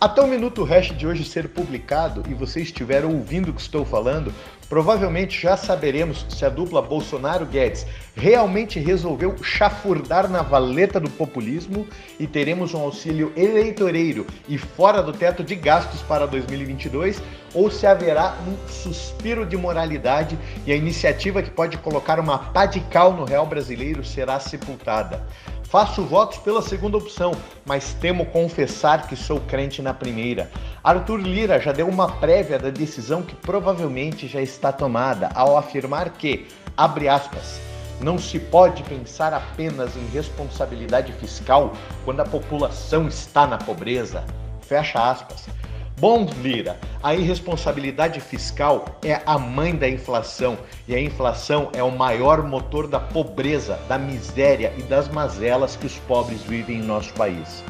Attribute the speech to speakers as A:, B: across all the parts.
A: Até o Minuto Hash de hoje ser publicado e você estiver ouvindo o que estou falando, provavelmente já saberemos se a dupla Bolsonaro-Guedes realmente resolveu chafurdar na valeta do populismo e teremos um auxílio eleitoreiro e fora do teto de gastos para 2022 ou se haverá um suspiro de moralidade e a iniciativa que pode colocar uma pá de cal no real brasileiro será sepultada. Faço votos pela segunda opção, mas temo confessar que sou crente na primeira. Arthur Lira já deu uma prévia da decisão que provavelmente já está tomada ao afirmar que, abre aspas, não se pode pensar apenas em responsabilidade fiscal quando a população está na pobreza. Fecha aspas. Bom, Lira, a irresponsabilidade fiscal é a mãe da inflação e a inflação é o maior motor da pobreza, da miséria e das mazelas que os pobres vivem em nosso país.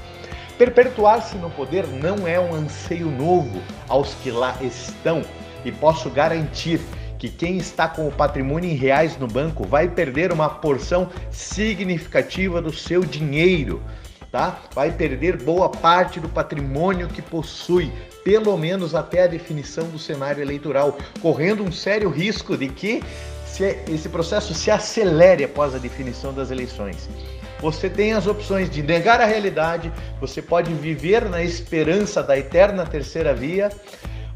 A: Perpetuar-se no poder não é um anseio novo aos que lá estão e posso garantir que quem está com o patrimônio em reais no banco vai perder uma porção significativa do seu dinheiro tá? Vai perder boa parte do patrimônio que possui, pelo menos até a definição do cenário eleitoral, correndo um sério risco de que esse processo se acelere após a definição das eleições. Você tem as opções de negar a realidade, você pode viver na esperança da eterna terceira via,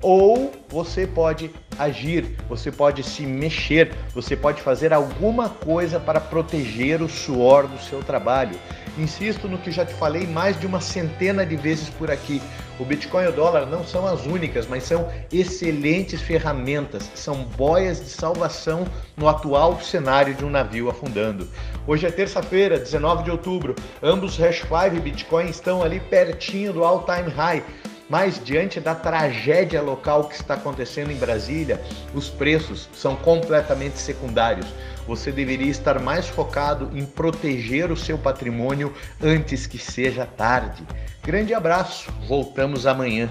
A: ou você pode agir, você pode se mexer, você pode fazer alguma coisa para proteger o suor do seu trabalho. Insisto no que já te falei mais de uma centena de vezes por aqui. O Bitcoin e o dólar não são as únicas, mas são excelentes ferramentas, são boias de salvação no atual cenário de um navio afundando. Hoje é terça-feira, 19 de outubro. Ambos Hash 5 e Bitcoin estão ali pertinho do all-time high. Mas diante da tragédia local que está acontecendo em Brasília, os preços são completamente secundários. Você deveria estar mais focado em proteger o seu patrimônio antes que seja tarde. Grande abraço, voltamos amanhã.